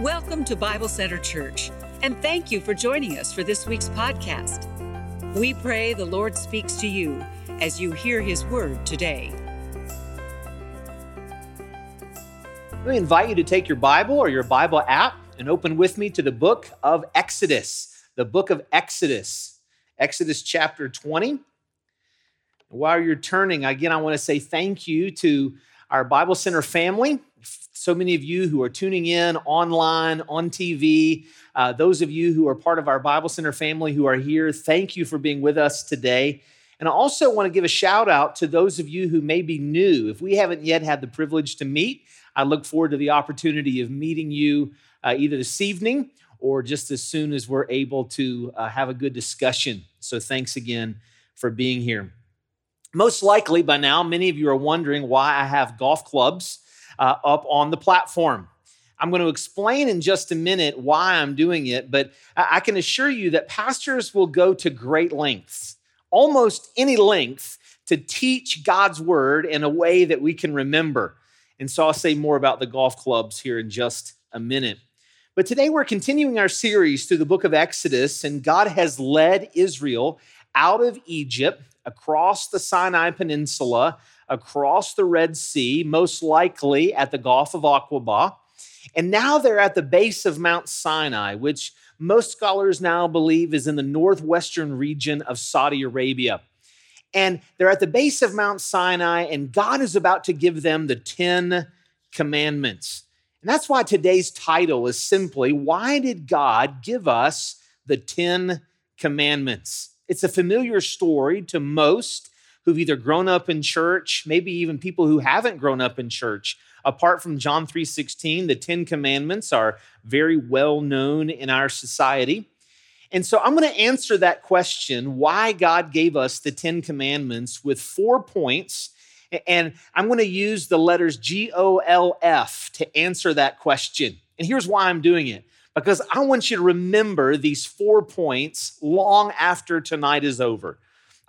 Welcome to Bible Center Church, and thank you for joining us for this week's podcast. We pray the Lord speaks to you as you hear his word today. Me invite you to take your Bible or your Bible app and open with me to the book of Exodus. The book of Exodus, Exodus chapter 20. While you're turning, again, I want to say thank you to our Bible Center family so many of you who are tuning in online, on TV, uh, those of you who are part of our Bible Center family who are here, thank you for being with us today. And I also want to give a shout out to those of you who may be new. If we haven't yet had the privilege to meet, I look forward to the opportunity of meeting you uh, either this evening or just as soon as we're able to uh, have a good discussion. So thanks again for being here. Most likely by now, many of you are wondering why I have golf clubs uh, up on the platform. I'm going to explain in just a minute why I'm doing it, but I can assure you that pastors will go to great lengths, almost any length, to teach God's word in a way that we can remember. And so I'll say more about the golf clubs here in just a minute. But today we're continuing our series through the book of Exodus, and God has led Israel out of Egypt across the Sinai Peninsula across the Red Sea, most likely at the Gulf of Aqaba. And now they're at the base of Mount Sinai, which most scholars now believe is in the northwestern region of Saudi Arabia. And they're at the base of Mount Sinai, and God is about to give them the 10 commandments. And that's why today's title is simply Why Did God Give Us the 10 Commandments? It's a familiar story to most who've either grown up in church, maybe even people who haven't grown up in church. Apart from John 3:16, the 10 commandments are very well known in our society. And so I'm going to answer that question why God gave us the 10 commandments with four points and I'm going to use the letters G O L F to answer that question. And here's why I'm doing it because I want you to remember these four points long after tonight is over.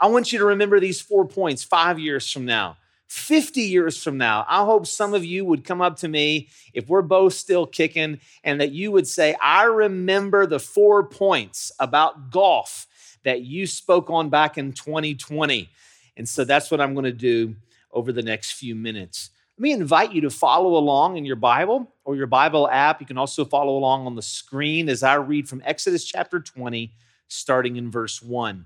I want you to remember these four points five years from now, 50 years from now. I hope some of you would come up to me if we're both still kicking and that you would say, I remember the four points about golf that you spoke on back in 2020. And so that's what I'm going to do over the next few minutes. Let me invite you to follow along in your Bible or your Bible app. You can also follow along on the screen as I read from Exodus chapter 20, starting in verse 1.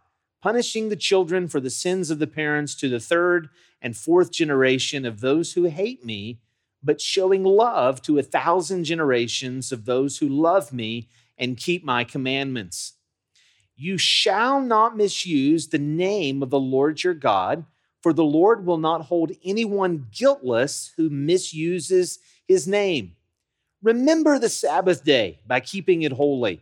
punishing the children for the sins of the parents to the third and fourth generation of those who hate me, but showing love to a thousand generations of those who love me and keep my commandments. You shall not misuse the name of the Lord your God, for the Lord will not hold anyone guiltless who misuses his name. Remember the Sabbath day by keeping it holy.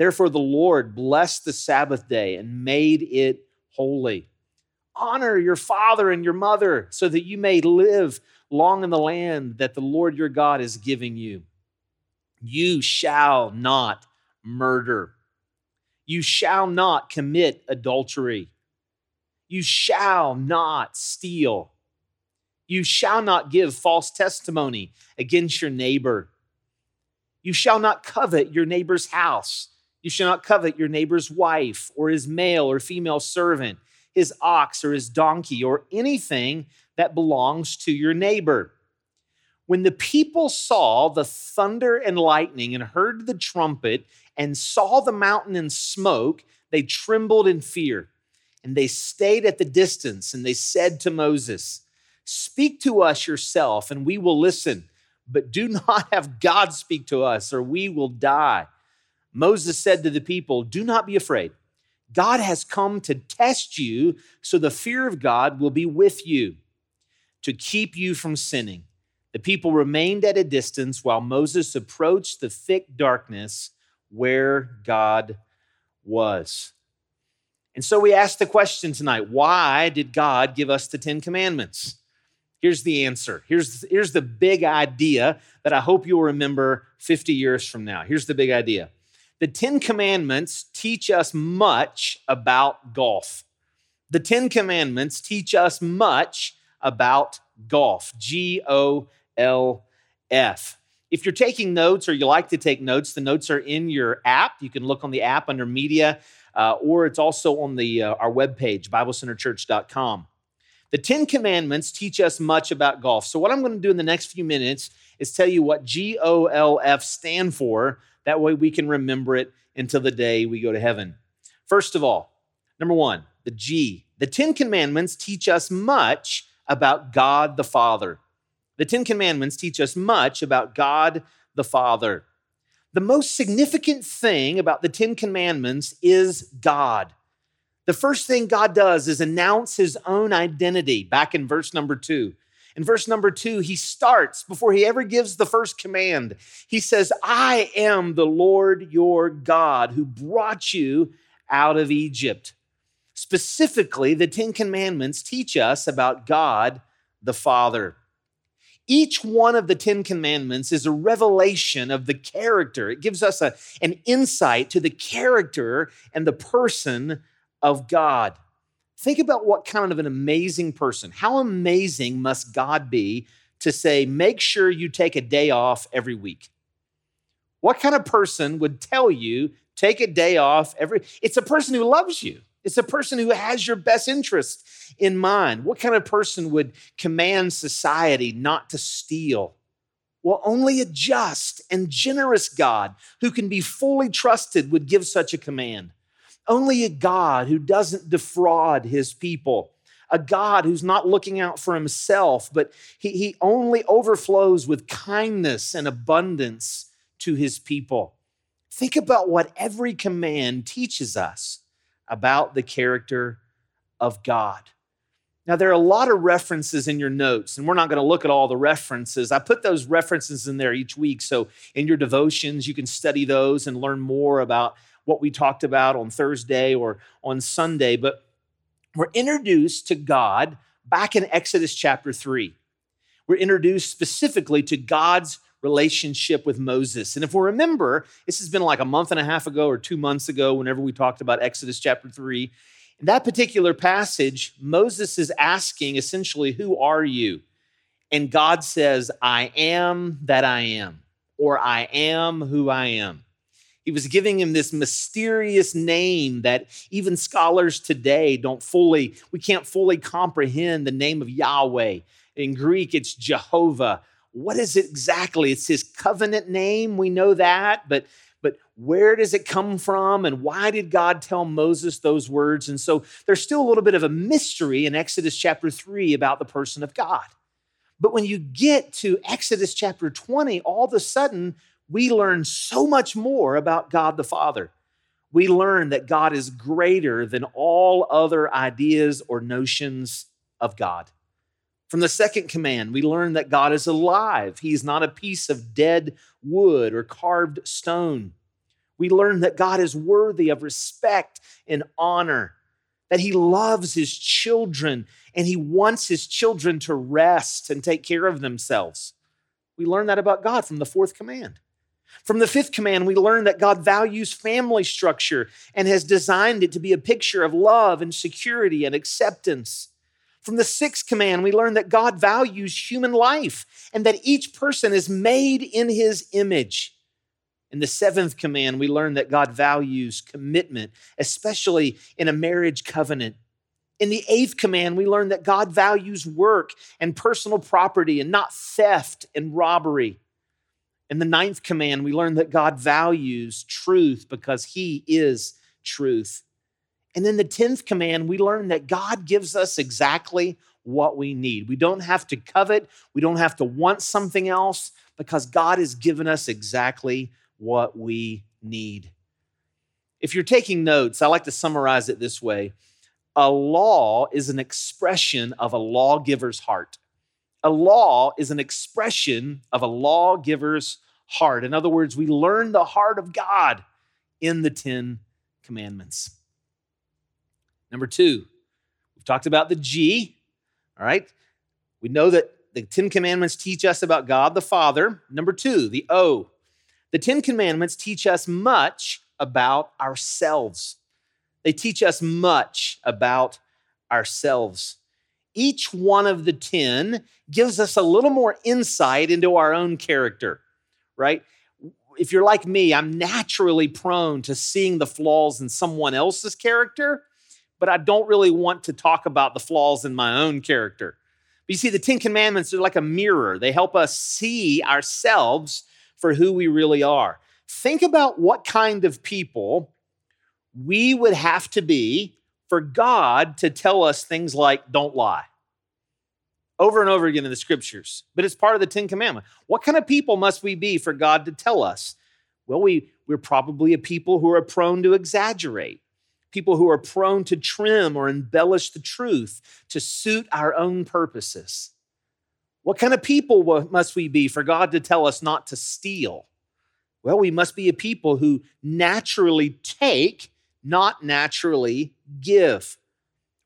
Therefore, the Lord blessed the Sabbath day and made it holy. Honor your father and your mother so that you may live long in the land that the Lord your God is giving you. You shall not murder. You shall not commit adultery. You shall not steal. You shall not give false testimony against your neighbor. You shall not covet your neighbor's house. You shall not covet your neighbor's wife or his male or female servant, his ox or his donkey, or anything that belongs to your neighbor. When the people saw the thunder and lightning and heard the trumpet and saw the mountain in smoke, they trembled in fear. And they stayed at the distance and they said to Moses, Speak to us yourself and we will listen, but do not have God speak to us or we will die. Moses said to the people, Do not be afraid. God has come to test you, so the fear of God will be with you to keep you from sinning. The people remained at a distance while Moses approached the thick darkness where God was. And so we ask the question tonight why did God give us the Ten Commandments? Here's the answer. Here's, here's the big idea that I hope you'll remember 50 years from now. Here's the big idea the Ten Commandments teach us much about golf. The Ten Commandments teach us much about golf. G O L F. If you're taking notes or you like to take notes, the notes are in your app. You can look on the app under media, uh, or it's also on the uh, our webpage, BibleCenterChurch.com. The Ten Commandments teach us much about golf. So, what I'm going to do in the next few minutes is tell you what G O L F stand for that way we can remember it until the day we go to heaven. First of all, number one, the G. The Ten Commandments teach us much about God the Father. The Ten Commandments teach us much about God the Father. The most significant thing about the Ten Commandments is God. The first thing God does is announce his own identity back in verse number two. In verse number two, he starts before he ever gives the first command. He says, I am the Lord your God who brought you out of Egypt. Specifically, the Ten Commandments teach us about God the Father. Each one of the Ten Commandments is a revelation of the character. It gives us a, an insight to the character and the person of God. Think about what kind of an amazing person, how amazing must God be to say, make sure you take a day off every week? What kind of person would tell you, take a day off every? It's a person who loves you. It's a person who has your best interest in mind. What kind of person would command society not to steal? Well, only a just and generous God who can be fully trusted would give such a command. Only a God who doesn't defraud his people, a God who's not looking out for himself, but he, he only overflows with kindness and abundance to his people. Think about what every command teaches us about the character of God. Now, there are a lot of references in your notes, and we're not going to look at all the references. I put those references in there each week. So, in your devotions, you can study those and learn more about what we talked about on Thursday or on Sunday, but we're introduced to God back in Exodus chapter 3. We're introduced specifically to God's relationship with Moses. And if we remember, this has been like a month and a half ago or two months ago, whenever we talked about Exodus chapter 3. In that particular passage, Moses is asking essentially, Who are you? And God says, I am that I am, or I am who I am. He was giving him this mysterious name that even scholars today don't fully, we can't fully comprehend the name of Yahweh. In Greek, it's Jehovah. What is it exactly? It's his covenant name. We know that, but but where does it come from and why did God tell Moses those words? And so there's still a little bit of a mystery in Exodus chapter 3 about the person of God. But when you get to Exodus chapter 20, all of a sudden we learn so much more about God the Father. We learn that God is greater than all other ideas or notions of God. From the second command, we learn that God is alive. He's not a piece of dead wood or carved stone. We learn that God is worthy of respect and honor, that He loves His children and He wants His children to rest and take care of themselves. We learn that about God from the fourth command. From the fifth command, we learn that God values family structure and has designed it to be a picture of love and security and acceptance. From the sixth command, we learn that God values human life and that each person is made in his image. In the seventh command, we learn that God values commitment, especially in a marriage covenant. In the eighth command, we learn that God values work and personal property and not theft and robbery. In the ninth command, we learn that God values truth because he is truth. And in the 10th command, we learn that God gives us exactly what we need. We don't have to covet, we don't have to want something else because God has given us exactly what we need. If you're taking notes, I like to summarize it this way a law is an expression of a lawgiver's heart. A law is an expression of a lawgiver's heart. In other words, we learn the heart of God in the Ten Commandments. Number two, we've talked about the G, all right? We know that the Ten Commandments teach us about God the Father. Number two, the O. The Ten Commandments teach us much about ourselves. They teach us much about ourselves. Each one of the 10 gives us a little more insight into our own character, right? If you're like me, I'm naturally prone to seeing the flaws in someone else's character, but I don't really want to talk about the flaws in my own character. But you see, the Ten Commandments are like a mirror, they help us see ourselves for who we really are. Think about what kind of people we would have to be for God to tell us things like, don't lie. Over and over again in the scriptures, but it's part of the Ten Commandments. What kind of people must we be for God to tell us? Well, we, we're probably a people who are prone to exaggerate, people who are prone to trim or embellish the truth to suit our own purposes. What kind of people must we be for God to tell us not to steal? Well, we must be a people who naturally take not naturally give.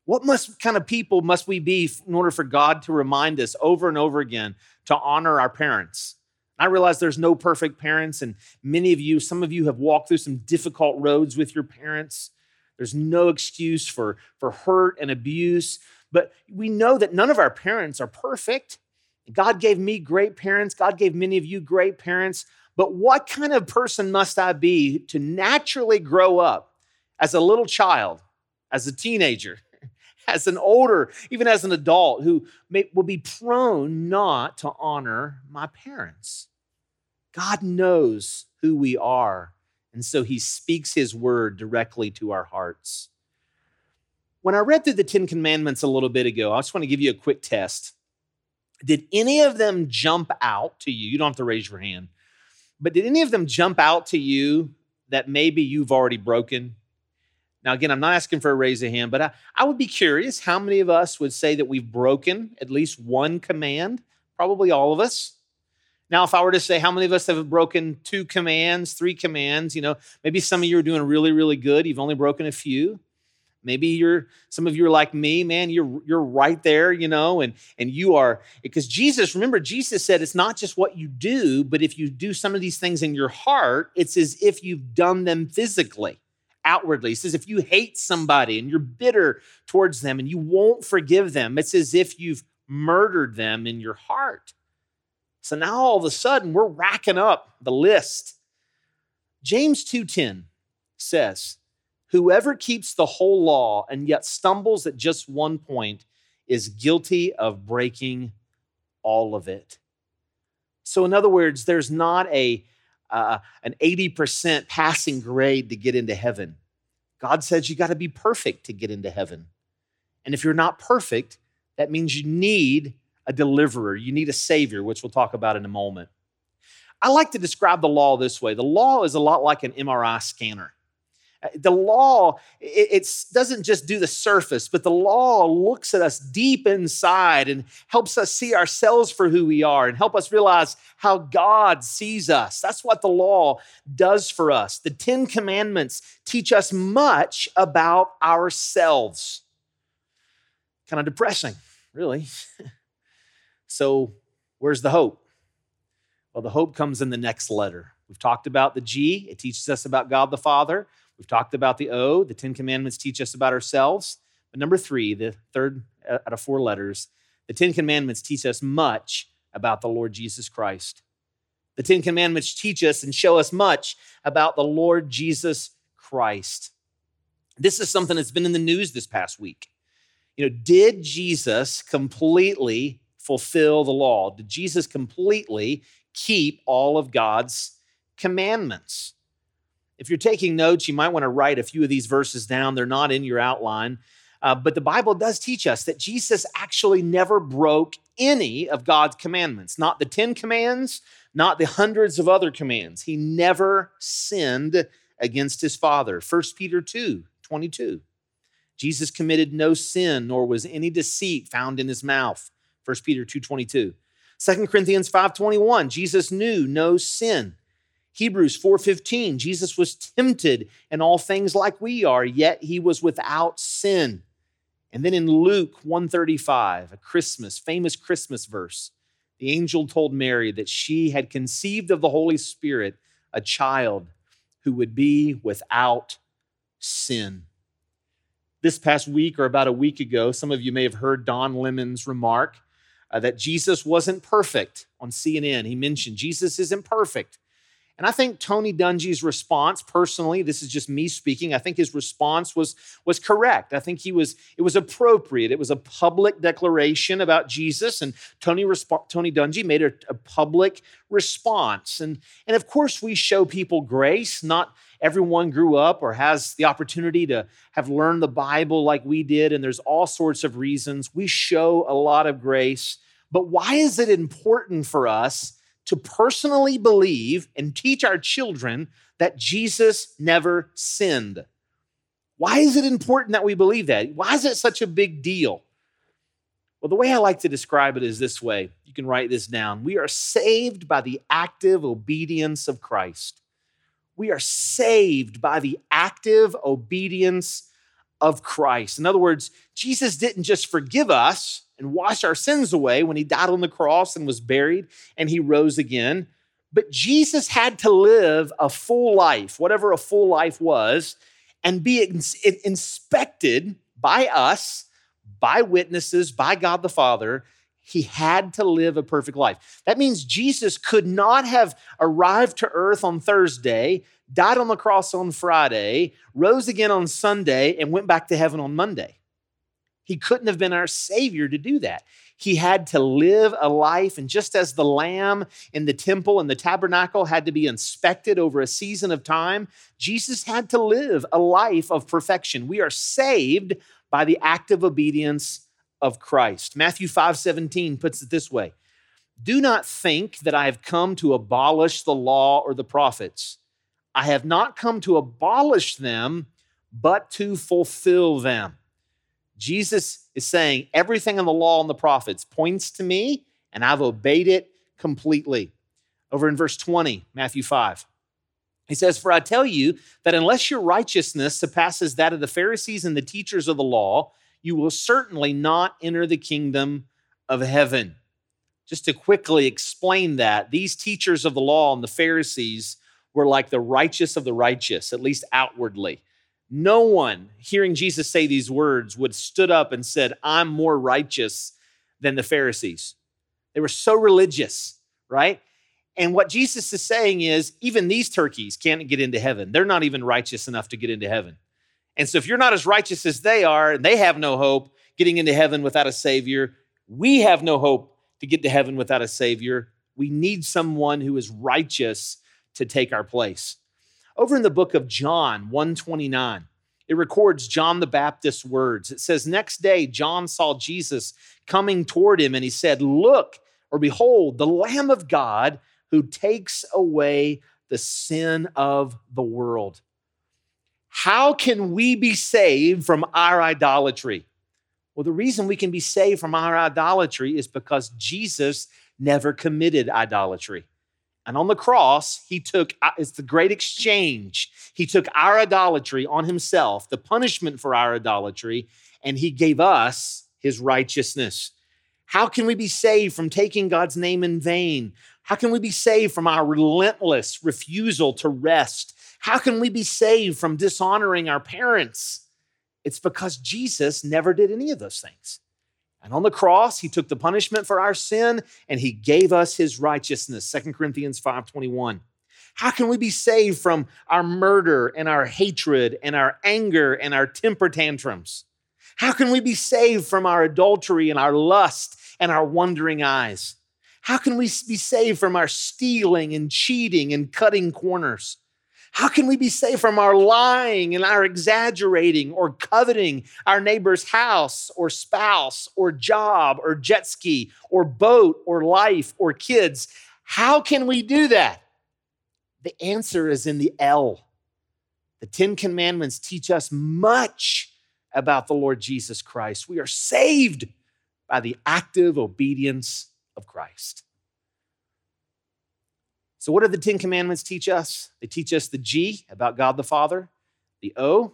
What must kind of people must we be in order for God to remind us over and over again to honor our parents? I realize there's no perfect parents, and many of you, some of you have walked through some difficult roads with your parents. There's no excuse for, for hurt and abuse, but we know that none of our parents are perfect. God gave me great parents, God gave many of you great parents. But what kind of person must I be to naturally grow up as a little child, as a teenager, as an older, even as an adult who may, will be prone not to honor my parents. God knows who we are, and so he speaks his word directly to our hearts. When I read through the Ten Commandments a little bit ago, I just want to give you a quick test. Did any of them jump out to you? You don't have to raise your hand, but did any of them jump out to you that maybe you've already broken? Now, again, I'm not asking for a raise of hand, but I, I would be curious how many of us would say that we've broken at least one command? Probably all of us. Now, if I were to say how many of us have broken two commands, three commands, you know, maybe some of you are doing really, really good. You've only broken a few. Maybe you're some of you are like me, man. You're you're right there, you know, and and you are because Jesus. Remember, Jesus said it's not just what you do, but if you do some of these things in your heart, it's as if you've done them physically outwardly. He says, if you hate somebody and you're bitter towards them and you won't forgive them, it's as if you've murdered them in your heart. So now all of a sudden we're racking up the list. James 2:10 says, Whoever keeps the whole law and yet stumbles at just one point is guilty of breaking all of it. So, in other words, there's not a uh, an 80% passing grade to get into heaven. God says you got to be perfect to get into heaven. And if you're not perfect, that means you need a deliverer, you need a savior, which we'll talk about in a moment. I like to describe the law this way the law is a lot like an MRI scanner. Uh, the law, it, doesn't just do the surface, but the law looks at us deep inside and helps us see ourselves for who we are and help us realize how God sees us. That's what the law does for us. The Ten Commandments teach us much about ourselves. Kind of depressing, really. so, where's the hope? Well, the hope comes in the next letter. We've talked about the G, it teaches us about God the Father. We've talked about the O. The Ten Commandments teach us about ourselves. But number three, the third uh, out of four letters, the Ten Commandments teach us much about the Lord Jesus Christ. The Ten Commandments teach us and show us much about the Lord Jesus Christ. This is something that's been in the news this past week. You know, did Jesus completely fulfill the law? Did Jesus completely keep all of God's commandments? If you're taking notes, you might want to write a few of these verses down. They're not in your outline. Uh, but the Bible does teach us that Jesus actually never broke any of God's commandments, not the 10 commands, not the hundreds of other commands. He never sinned against his Father. 1 Peter 2 22. Jesus committed no sin, nor was any deceit found in his mouth. 1 Peter 2 22. 2 Corinthians 5 21. Jesus knew no sin. Hebrews 4:15 Jesus was tempted in all things like we are yet he was without sin. And then in Luke 135, a Christmas, famous Christmas verse, the angel told Mary that she had conceived of the Holy Spirit a child who would be without sin. This past week, or about a week ago, some of you may have heard Don Lemon's remark uh, that Jesus wasn't perfect on CNN. He mentioned Jesus isn't perfect. And I think Tony Dungy's response, personally, this is just me speaking, I think his response was, was correct. I think he was, it was appropriate. It was a public declaration about Jesus, and Tony, resp- Tony Dungy made a, a public response. And, and of course, we show people grace. Not everyone grew up or has the opportunity to have learned the Bible like we did, and there's all sorts of reasons. We show a lot of grace. But why is it important for us? To personally believe and teach our children that Jesus never sinned. Why is it important that we believe that? Why is it such a big deal? Well, the way I like to describe it is this way. You can write this down. We are saved by the active obedience of Christ. We are saved by the active obedience of Christ. In other words, Jesus didn't just forgive us and wash our sins away when he died on the cross and was buried and he rose again. But Jesus had to live a full life, whatever a full life was, and be inspected by us, by witnesses, by God the Father. He had to live a perfect life. That means Jesus could not have arrived to earth on Thursday, died on the cross on Friday, rose again on Sunday, and went back to heaven on Monday. He couldn't have been our Savior to do that. He had to live a life, and just as the lamb in the temple and the tabernacle had to be inspected over a season of time, Jesus had to live a life of perfection. We are saved by the act of obedience of Christ. Matthew 5 17 puts it this way Do not think that I have come to abolish the law or the prophets. I have not come to abolish them, but to fulfill them. Jesus is saying everything in the law and the prophets points to me, and I've obeyed it completely. Over in verse 20, Matthew 5. He says, For I tell you that unless your righteousness surpasses that of the Pharisees and the teachers of the law, you will certainly not enter the kingdom of heaven. Just to quickly explain that, these teachers of the law and the Pharisees were like the righteous of the righteous, at least outwardly. No one hearing Jesus say these words would stood up and said, I'm more righteous than the Pharisees. They were so religious, right? And what Jesus is saying is, even these turkeys can't get into heaven. They're not even righteous enough to get into heaven. And so, if you're not as righteous as they are, and they have no hope getting into heaven without a Savior, we have no hope to get to heaven without a Savior. We need someone who is righteous to take our place. Over in the book of John 129, it records John the Baptist's words. It says, Next day, John saw Jesus coming toward him, and he said, Look, or behold, the Lamb of God who takes away the sin of the world. How can we be saved from our idolatry? Well, the reason we can be saved from our idolatry is because Jesus never committed idolatry. And on the cross, he took, uh, it's the great exchange. He took our idolatry on himself, the punishment for our idolatry, and he gave us his righteousness. How can we be saved from taking God's name in vain? How can we be saved from our relentless refusal to rest? How can we be saved from dishonoring our parents? It's because Jesus never did any of those things. And on the cross, he took the punishment for our sin and he gave us his righteousness. 2 Corinthians 5:21. How can we be saved from our murder and our hatred and our anger and our temper tantrums? How can we be saved from our adultery and our lust and our wandering eyes? How can we be saved from our stealing and cheating and cutting corners? How can we be saved from our lying and our exaggerating or coveting our neighbor's house or spouse or job or jet ski or boat or life or kids? How can we do that? The answer is in the L. The Ten Commandments teach us much about the Lord Jesus Christ. We are saved by the active obedience of Christ. So, what do the Ten Commandments teach us? They teach us the G about God the Father, the O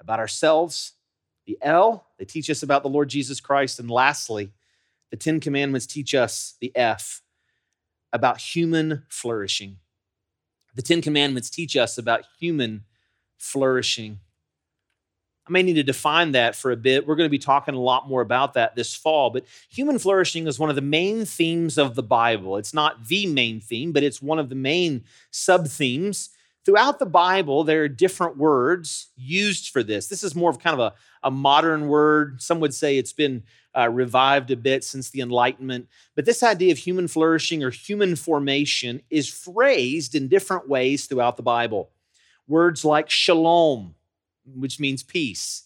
about ourselves, the L, they teach us about the Lord Jesus Christ. And lastly, the Ten Commandments teach us the F about human flourishing. The Ten Commandments teach us about human flourishing. I may need to define that for a bit. We're going to be talking a lot more about that this fall, but human flourishing is one of the main themes of the Bible. It's not the main theme, but it's one of the main sub themes. Throughout the Bible, there are different words used for this. This is more of kind of a, a modern word. Some would say it's been uh, revived a bit since the Enlightenment. But this idea of human flourishing or human formation is phrased in different ways throughout the Bible. Words like shalom, which means peace,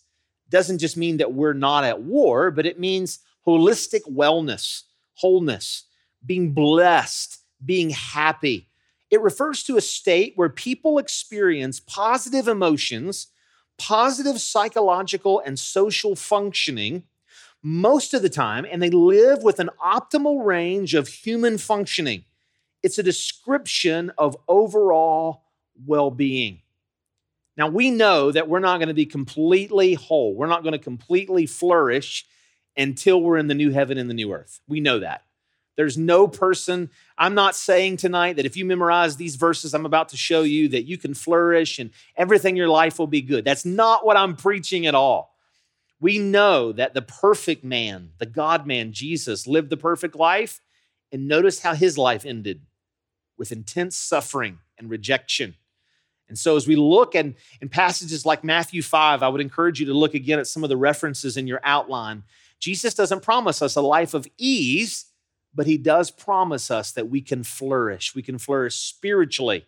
doesn't just mean that we're not at war, but it means holistic wellness, wholeness, being blessed, being happy. It refers to a state where people experience positive emotions, positive psychological and social functioning most of the time, and they live with an optimal range of human functioning. It's a description of overall well being. Now, we know that we're not going to be completely whole. We're not going to completely flourish until we're in the new heaven and the new earth. We know that. There's no person, I'm not saying tonight that if you memorize these verses I'm about to show you, that you can flourish and everything in your life will be good. That's not what I'm preaching at all. We know that the perfect man, the God man, Jesus, lived the perfect life. And notice how his life ended with intense suffering and rejection. And so, as we look and in passages like Matthew 5, I would encourage you to look again at some of the references in your outline. Jesus doesn't promise us a life of ease, but he does promise us that we can flourish. We can flourish spiritually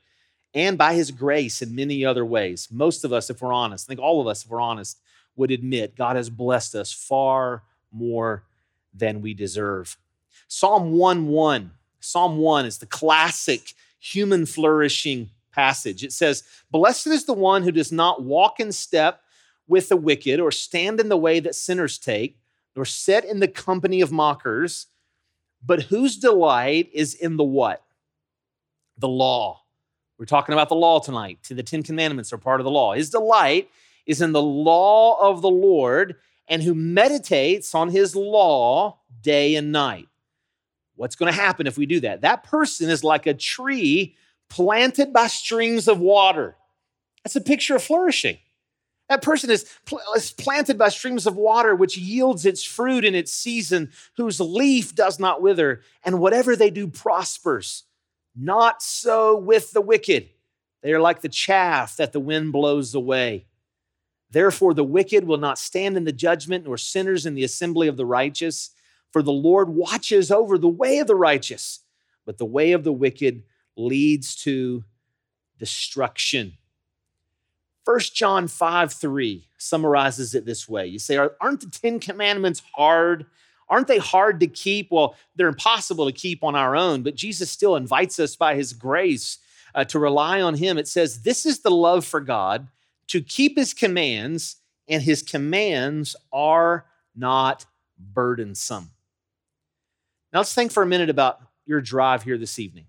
and by his grace in many other ways. Most of us, if we're honest, I think all of us, if we're honest, would admit God has blessed us far more than we deserve. Psalm 1 1. Psalm 1 is the classic human flourishing passage. It says, Blessed is the one who does not walk in step with the wicked, or stand in the way that sinners take, nor sit in the company of mockers, but whose delight is in the what? The law. We're talking about the law tonight. To the Ten Commandments are part of the law. His delight is in the law of the Lord, and who meditates on his law day and night. What's going to happen if we do that? That person is like a tree planted by streams of water. That's a picture of flourishing. That person is, pl- is, planted by streams of water, which yields its fruit in its season, whose leaf does not wither, and whatever they do prospers. Not so with the wicked. They are like the chaff that the wind blows away. Therefore, the wicked will not stand in the judgment, nor sinners in the assembly of the righteous. For the Lord watches over the way of the righteous, but the way of the wicked leads to destruction. 1 John 5 3 summarizes it this way. You say, Aren't the Ten Commandments hard? Aren't they hard to keep? Well, they're impossible to keep on our own, but Jesus still invites us by his grace uh, to rely on him. It says, This is the love for God, to keep his commands, and his commands are not burdensome. Now let's think for a minute about your drive here this evening.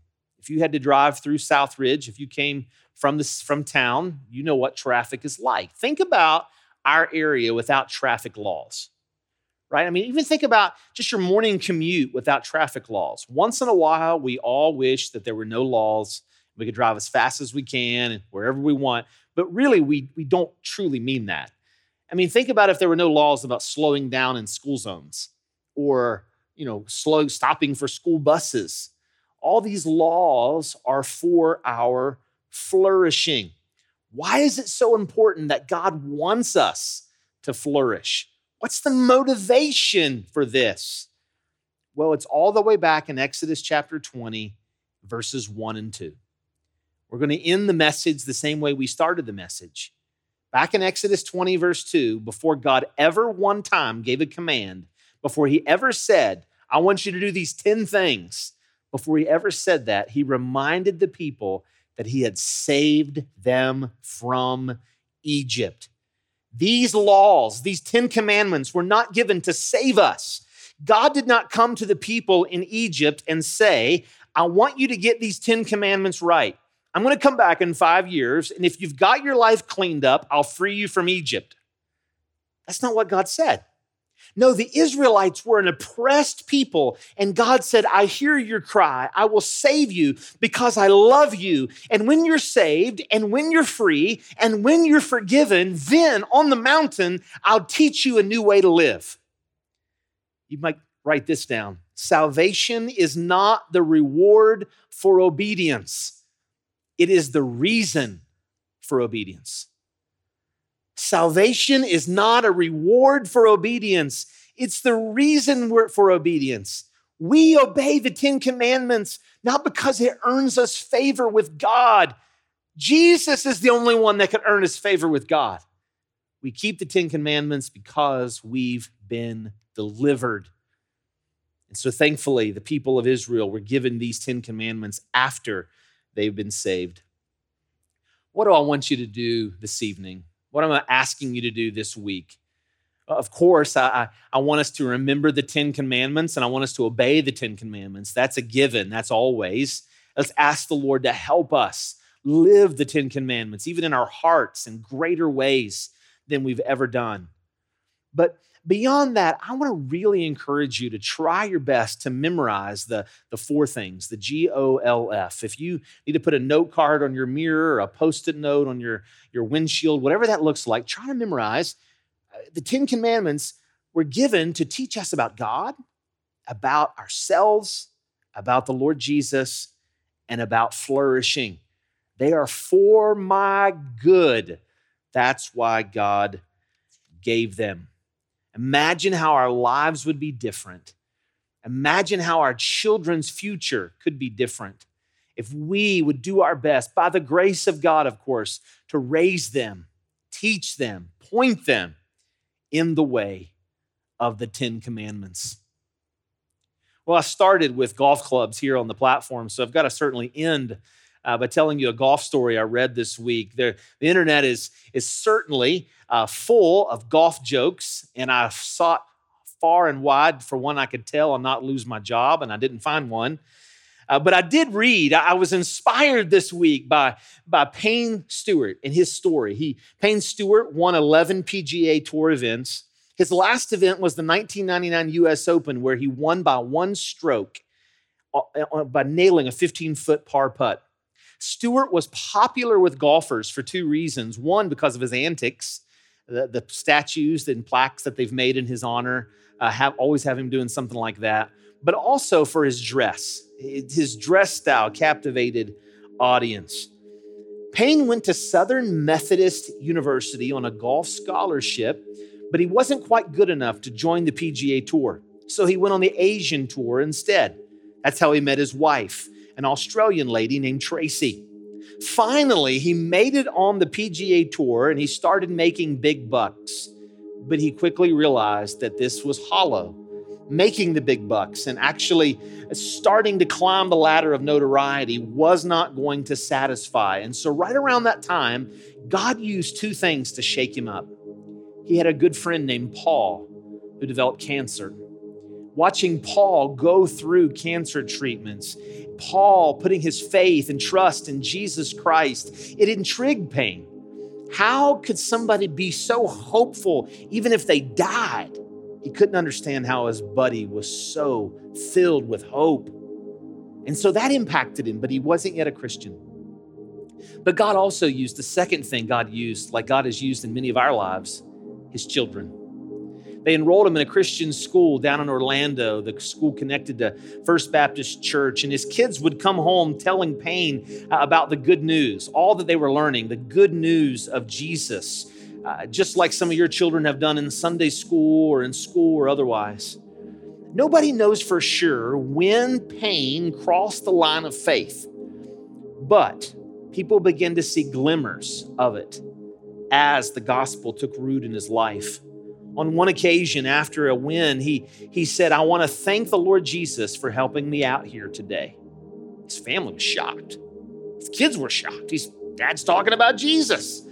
If you had to drive through Southridge, if you came from this from town, you know what traffic is like. Think about our area without traffic laws. Right? I mean, even think about just your morning commute without traffic laws. Once in a while, we all wish that there were no laws. We could drive as fast as we can and wherever we want. But really, we, we don't truly mean that. I mean, think about if there were no laws about slowing down in school zones or, you know, slow stopping for school buses all these laws are for our flourishing. Why is it so important that God wants us to flourish? What's the motivation for this? Well, it's all the way back in Exodus chapter 20, verses 1 and 2. We're going to end the message the same way we started the message. Back in Exodus 20, verse 2, before God ever one time gave a command, before he ever said, I want you to do these 10 things, before he ever said that, he reminded the people that he had saved them from Egypt. These laws, these 10 commandments, were not given to save us. God did not come to the people in Egypt and say, I want you to get these 10 commandments right. I'm going to come back in five years, and if you've got your life cleaned up, I'll free you from Egypt. That's not what God said. No, the Israelites were an oppressed people, and God said, I hear your cry. I will save you because I love you. And when you're saved, and when you're free, and when you're forgiven, then on the mountain, I'll teach you a new way to live. You might write this down. Salvation is not the reward for obedience, it is the reason for obedience. Salvation is not a reward for obedience, it's the reason for obedience. We obey the Ten Commandments not because it earns us favor with God. Jesus is the only one that can earn us favor with God. We keep the Ten Commandments because we've been delivered. And so, thankfully, the people of Israel were given these Ten Commandments after they've been saved. What do I want you to do this evening? What am I asking you to do this week? Of course, I, I want us to remember the Ten Commandments and I want us to obey the Ten Commandments. That's a given, that's always. Let's ask the Lord to help us live the Ten Commandments, even in our hearts, in greater ways than we've ever done. But beyond that, I want to really encourage you to try your best to memorize the, the four things, the G O L F. If you need to put a note card on your mirror or a post it note on your, your windshield, whatever that looks like, try to memorize. Uh, the Ten Commandments were given to teach us about God, about ourselves, about the Lord Jesus, and about flourishing. They are for my good. That's why God gave them. Imagine how our lives would be different. Imagine how our children's future could be different if we would do our best, by the grace of God, of course, to raise them, teach them, point them in the way of the Ten Commandments. Well, I started with golf clubs here on the platform, so I've got to certainly end uh, by telling you a golf story I read this week. the internet is, is certainly uh, full of golf jokes, and I sought far and wide for one I could tell and not lose my job, and I didn't find one. Uh, but I did read, I was inspired this week by, by Payne Stewart and his story. He, Payne Stewart won 11 PGA Tour events. His last event was the 1999 US Open, where he won by one stroke uh, uh, by nailing a 15 foot par putt. Stewart was popular with golfers for two reasons. One, because of his antics, the, the statues and plaques that they've made in his honor uh, have always have him doing something like that, but also for his dress. His dress style captivated audience. Payne went to Southern Methodist University on a golf scholarship, but he wasn't quite good enough to join the PGA Tour. So he went on the Asian Tour instead. That's how he met his wife an Australian lady named Tracey. Finally, he made it on the PGA Tour and he started making big bucks. But he quickly realized that this was hollow. Making the big bucks and actually starting to climb the ladder of notoriety was not going to satisfy. And so, right around that time, God used two things to shake him up. He had a good friend named Paul who developed cancer watching Paul go through cancer treatments, Paul putting his faith and trust in Jesus Christ, it intrigued Payne. How could somebody be so hopeful even if they died? He couldn't understand how his buddy was so filled with hope. And so that impacted him, but he wasn't yet a Christian. But God also used the second thing God used, like God has used in many of our lives, his children. They enrolled him in a Christian school down in Orlando, the school connected to First Baptist Church. And his kids would come home telling Payne uh, about the good news, all that they were learning, the good news of Jesus. uh, just like some of your children have done in Sunday school or in school or otherwise. Nobody knows for sure when Payne crossed the line of faith, but people begin to see glimmers of it as the gospel took root in his life. On one occasion, after a win, he, he said, I want to thank the Lord Jesus for helping me out here today. His family was shocked. His kids were shocked. His dad's talking about Jesus.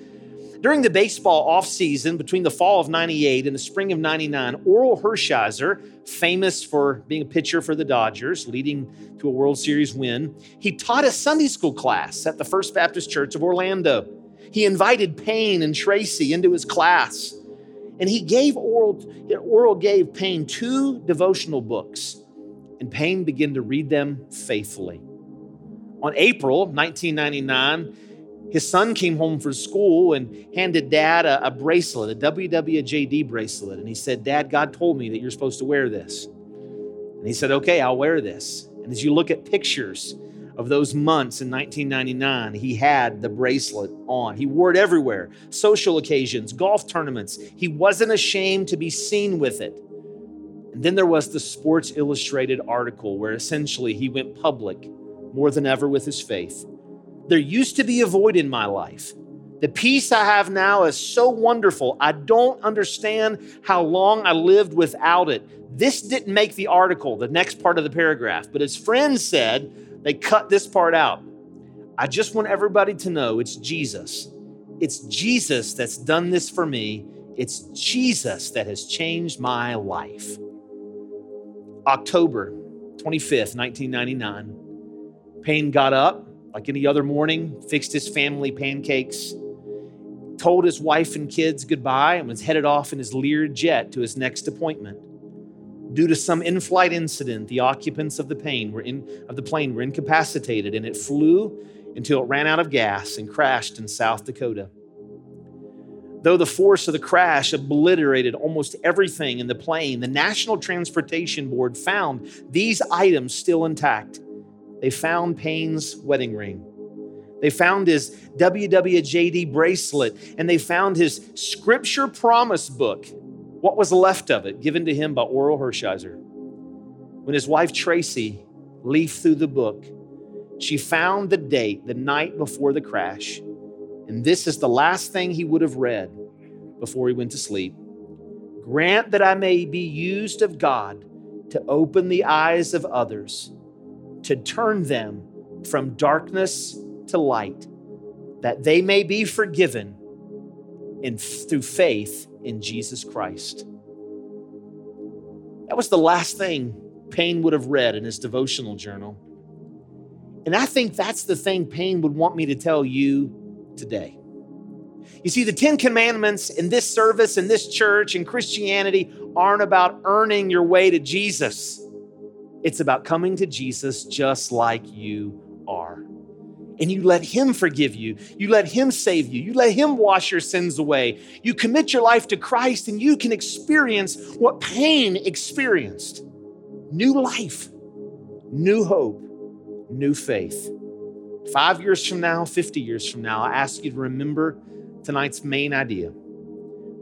During the baseball offseason between the fall of 98 and the spring of 99, Orel Hershiser, famous for being a pitcher for the Dodgers, leading to a World Series win, he taught a Sunday school class at the First Baptist Church of Orlando. He invited Payne and Tracey into his class. And he gave Oral, Orel gave Payne two devotional books, and Payne began to read them faithfully. On April 1999, his son came home from school and handed dad a, a, bracelet, a WWJD bracelet. And he said, Dad, God told me that you're supposed to wear this. And he said, Okay, I'll wear this. And as you look at pictures of those months in 1999, he had the bracelet on. He wore it everywhere social occasions, golf tournaments. He wasn't ashamed to be seen with it. And then there was the Sports Illustrated article where essentially he went public more than ever with his faith. There used to be a void in my life. The peace I have now is so wonderful. I don't understand how long I lived without it. This didn't make the article, the next part of the paragraph, but his friends said they cut this part out. I just want everybody to know it's Jesus. It's Jesus that's done this for me. It's Jesus that has changed my life. October 25th, 1999. Payne got up like any other morning, fixed his family pancakes, told his wife and kids goodbye, and was headed off in his Lear jet to his next appointment. Due to some in-flight incident, the occupants of the plane were in, of the plane were incapacitated, and it flew until it ran out of gas and crashed in South Dakota. Though the force of the crash obliterated almost everything in the plane, the National Transportation Board found these items still intact. They found Payne's wedding ring. They found his WWJD bracelet, and they found his scripture promise book what was left of it, given to him by Orel Hershiser. When his wife Tracey leafed through the book, she found the date the night before the crash. And this is the last thing he would have read before he went to sleep. Grant that I may be used of God to open the eyes of others, to turn them from darkness to light, that they may be forgiven in, through faith in Jesus Christ. That was the last thing Payne would have read in his devotional journal. And I think that's the thing Payne would want me to tell you today. You see, the Ten Commandments in this service, in this church, in Christianity aren't about earning your way to Jesus. It's about coming to Jesus just like you and you let Him forgive you. You let Him save you. You let Him wash your sins away. You commit your life to Christ, and you can experience what Payne experienced new life, new hope, new faith. Five years from now, 50 years from now, I ask you to remember tonight's main idea.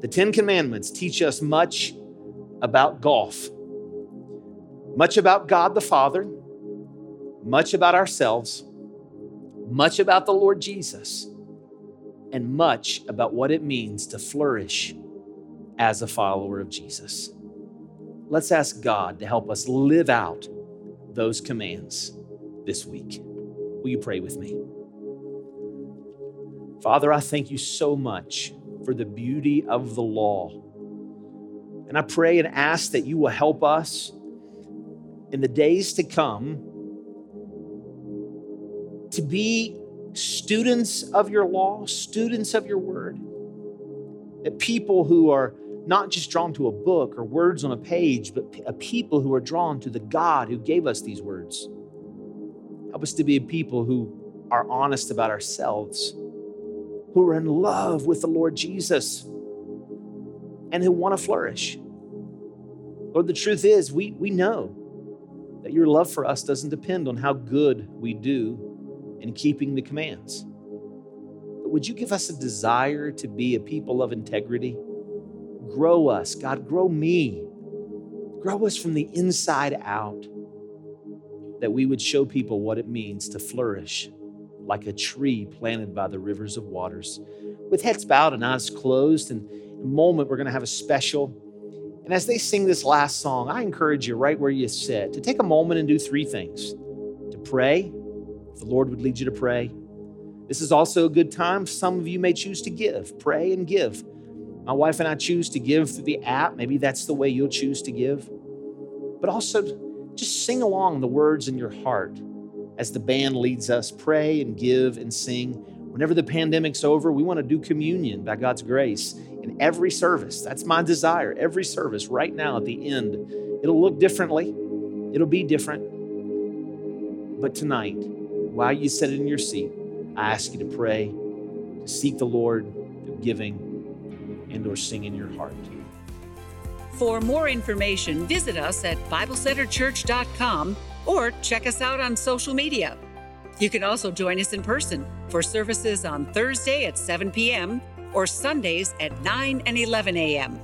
The Ten Commandments teach us much about golf, much about God the Father, much about ourselves much about the Lord Jesus, and much about what it means to flourish as a follower of Jesus. Let's ask God to help us live out those commands this week. Will you pray with me? Father, I thank you so much for the beauty of the law. And I pray and ask that you will help us in the days to come be students of your law, students of your word. That people who are not just drawn to a book or words on a page, but a people who are drawn to the God who gave us these words. Help us to be a people who are honest about ourselves, who are in love with the Lord Jesus, and who want to flourish. Lord, the truth is, we, we know that your love for us doesn't depend on how good we do in keeping the commands. but would you give us a desire to be a people of integrity? Grow us, God, grow me. Grow us from the inside out, that we would show people what it means to flourish like a tree planted by the rivers of waters. With heads bowed and eyes closed, and in a moment we're going to have a special. And as they sing this last song, I encourage you right where you sit to take a moment and do three things to pray, the Lord would lead you to pray. This is also a good time. Some of you may choose to give, pray and give. My wife and I choose to give through the app. Maybe that's the way you'll choose to give. But also, just sing along the words in your heart as the band leads us. Pray and give and sing. Whenever the pandemic's over, we want to do communion by God's grace in every service. That's my desire. Every service right now at the end, it'll look differently, it'll be different. But tonight, while you sit in your seat, I ask you to pray, to seek the Lord through giving and or sing in your heart. For more information, visit us at BibleCenterChurch.com or check us out on social media. You can also join us in person for services on Thursday at 7 p.m. or Sundays at 9 and 11 a.m.